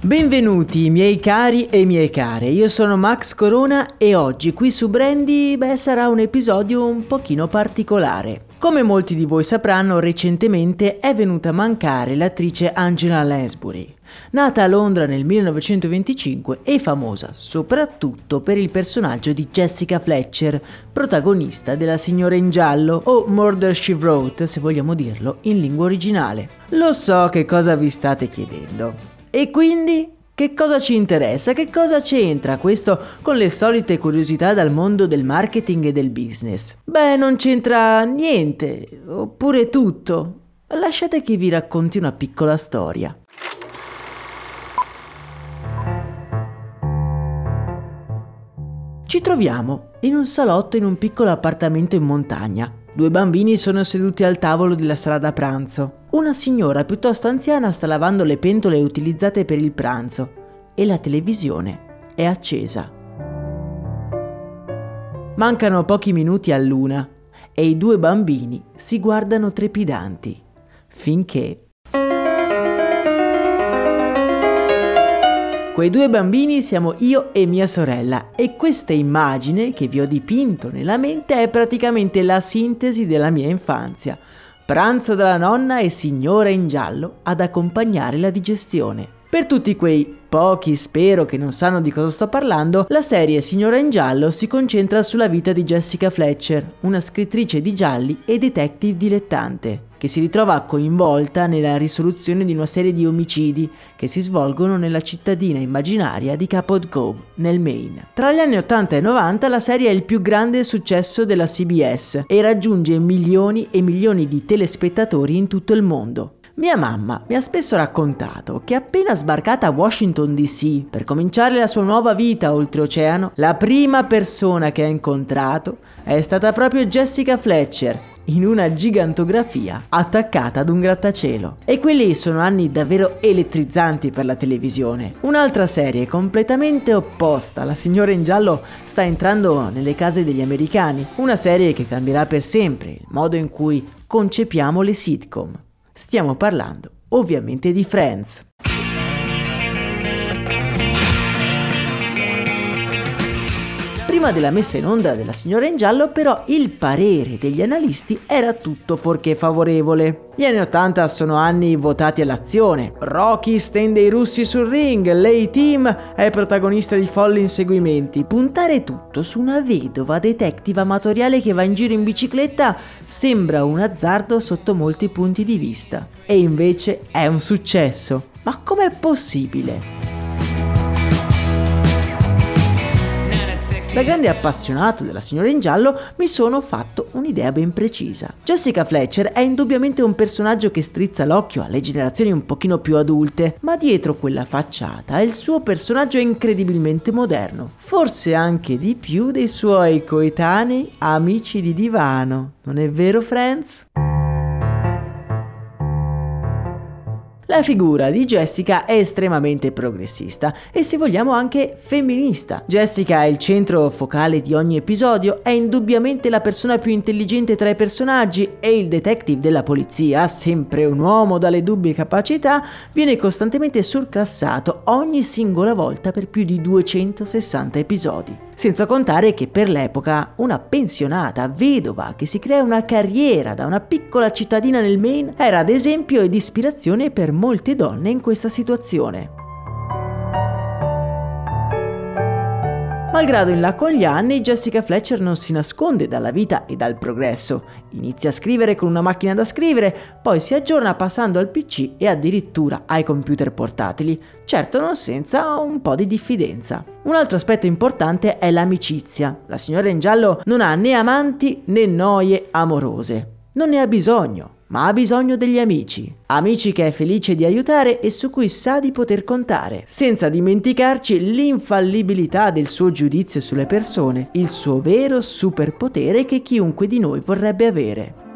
Benvenuti miei cari e miei care, io sono Max Corona e oggi qui su Brandy beh, sarà un episodio un pochino particolare. Come molti di voi sapranno, recentemente è venuta a mancare l'attrice Angela Lansbury. Nata a Londra nel 1925 e famosa soprattutto per il personaggio di Jessica Fletcher, protagonista della Signora in Giallo o Murder She Wrote, se vogliamo dirlo in lingua originale. Lo so che cosa vi state chiedendo. E quindi che cosa ci interessa? Che cosa c'entra questo con le solite curiosità dal mondo del marketing e del business? Beh, non c'entra niente, oppure tutto. Lasciate che vi racconti una piccola storia. Ci troviamo in un salotto in un piccolo appartamento in montagna. Due bambini sono seduti al tavolo della sala da pranzo. Una signora piuttosto anziana sta lavando le pentole utilizzate per il pranzo e la televisione è accesa. Mancano pochi minuti all'una e i due bambini si guardano trepidanti finché Quei due bambini siamo io e mia sorella e questa immagine che vi ho dipinto nella mente è praticamente la sintesi della mia infanzia. Pranzo della nonna e signora in giallo ad accompagnare la digestione. Per tutti quei pochi spero che non sanno di cosa sto parlando, la serie Signora in giallo si concentra sulla vita di Jessica Fletcher, una scrittrice di gialli e detective dilettante che si ritrova coinvolta nella risoluzione di una serie di omicidi che si svolgono nella cittadina immaginaria di Capod Cove, nel Maine. Tra gli anni 80 e 90 la serie è il più grande successo della CBS e raggiunge milioni e milioni di telespettatori in tutto il mondo. Mia mamma mi ha spesso raccontato che appena sbarcata a Washington DC per cominciare la sua nuova vita oltreoceano, la prima persona che ha incontrato è stata proprio Jessica Fletcher, in una gigantografia attaccata ad un grattacielo. E quelli sono anni davvero elettrizzanti per la televisione. Un'altra serie completamente opposta, La signora in giallo sta entrando nelle case degli americani, una serie che cambierà per sempre il modo in cui concepiamo le sitcom. Stiamo parlando ovviamente di Friends. Prima della messa in onda della signora in giallo però il parere degli analisti era tutto fuorché favorevole. Gli anni 80 sono anni votati all'azione. Rocky stende i russi sul ring, lei team è protagonista di folli inseguimenti. Puntare tutto su una vedova detective amatoriale che va in giro in bicicletta sembra un azzardo sotto molti punti di vista. E invece è un successo. Ma com'è possibile? Da grande appassionato della signora in giallo mi sono fatto un'idea ben precisa. Jessica Fletcher è indubbiamente un personaggio che strizza l'occhio alle generazioni un pochino più adulte, ma dietro quella facciata il suo personaggio è incredibilmente moderno, forse anche di più dei suoi coetanei amici di divano. Non è vero, Friends? La figura di Jessica è estremamente progressista e se vogliamo anche femminista. Jessica è il centro focale di ogni episodio, è indubbiamente la persona più intelligente tra i personaggi e il detective della polizia, sempre un uomo dalle dubbie capacità, viene costantemente surclassato ogni singola volta per più di 260 episodi. Senza contare che per l'epoca una pensionata vedova che si crea una carriera da una piccola cittadina nel Maine era ad esempio ed ispirazione per molte donne in questa situazione. Malgrado in là con gli anni, Jessica Fletcher non si nasconde dalla vita e dal progresso. Inizia a scrivere con una macchina da scrivere, poi si aggiorna passando al PC e addirittura ai computer portatili, certo non senza un po' di diffidenza. Un altro aspetto importante è l'amicizia. La signora in giallo non ha né amanti né noie amorose. Non ne ha bisogno ma ha bisogno degli amici. Amici che è felice di aiutare e su cui sa di poter contare, senza dimenticarci l'infallibilità del suo giudizio sulle persone, il suo vero superpotere che chiunque di noi vorrebbe avere.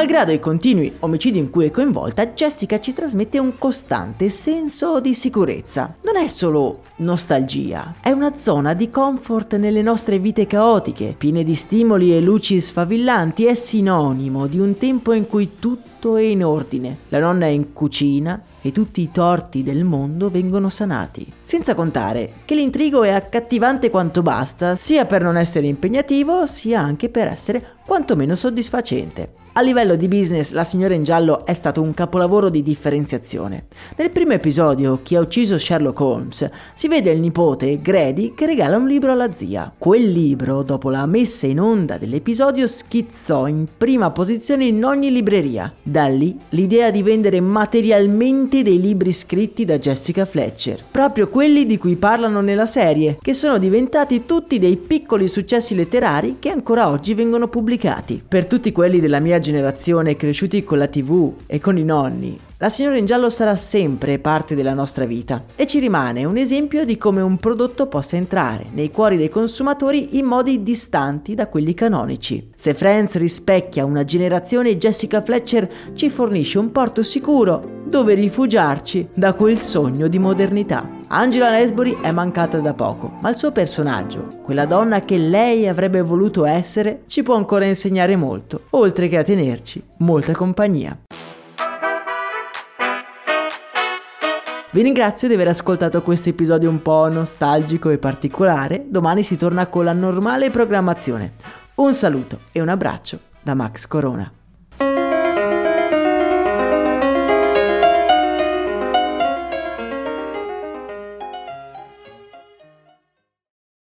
Malgrado i continui omicidi in cui è coinvolta, Jessica ci trasmette un costante senso di sicurezza. Non è solo nostalgia, è una zona di comfort nelle nostre vite caotiche, piene di stimoli e luci sfavillanti, è sinonimo di un tempo in cui tutto è in ordine. La nonna è in cucina, e tutti i torti del mondo vengono sanati. Senza contare che l'intrigo è accattivante quanto basta, sia per non essere impegnativo, sia anche per essere quantomeno soddisfacente. A livello di business, La signora in giallo è stato un capolavoro di differenziazione. Nel primo episodio, Chi ha ucciso Sherlock Holmes, si vede il nipote, Grady, che regala un libro alla zia. Quel libro, dopo la messa in onda dell'episodio, schizzò in prima posizione in ogni libreria. Da lì l'idea di vendere materialmente dei libri scritti da Jessica Fletcher, proprio quelli di cui parlano nella serie, che sono diventati tutti dei piccoli successi letterari che ancora oggi vengono pubblicati. Per tutti quelli della mia generazione cresciuti con la tv e con i nonni, la signora in giallo sarà sempre parte della nostra vita e ci rimane un esempio di come un prodotto possa entrare nei cuori dei consumatori in modi distanti da quelli canonici. Se Friends rispecchia una generazione, Jessica Fletcher ci fornisce un porto sicuro dove rifugiarci da quel sogno di modernità. Angela Lesbury è mancata da poco, ma il suo personaggio, quella donna che lei avrebbe voluto essere, ci può ancora insegnare molto, oltre che a tenerci molta compagnia. Vi ringrazio di aver ascoltato questo episodio un po' nostalgico e particolare. Domani si torna con la normale programmazione. Un saluto e un abbraccio da Max Corona.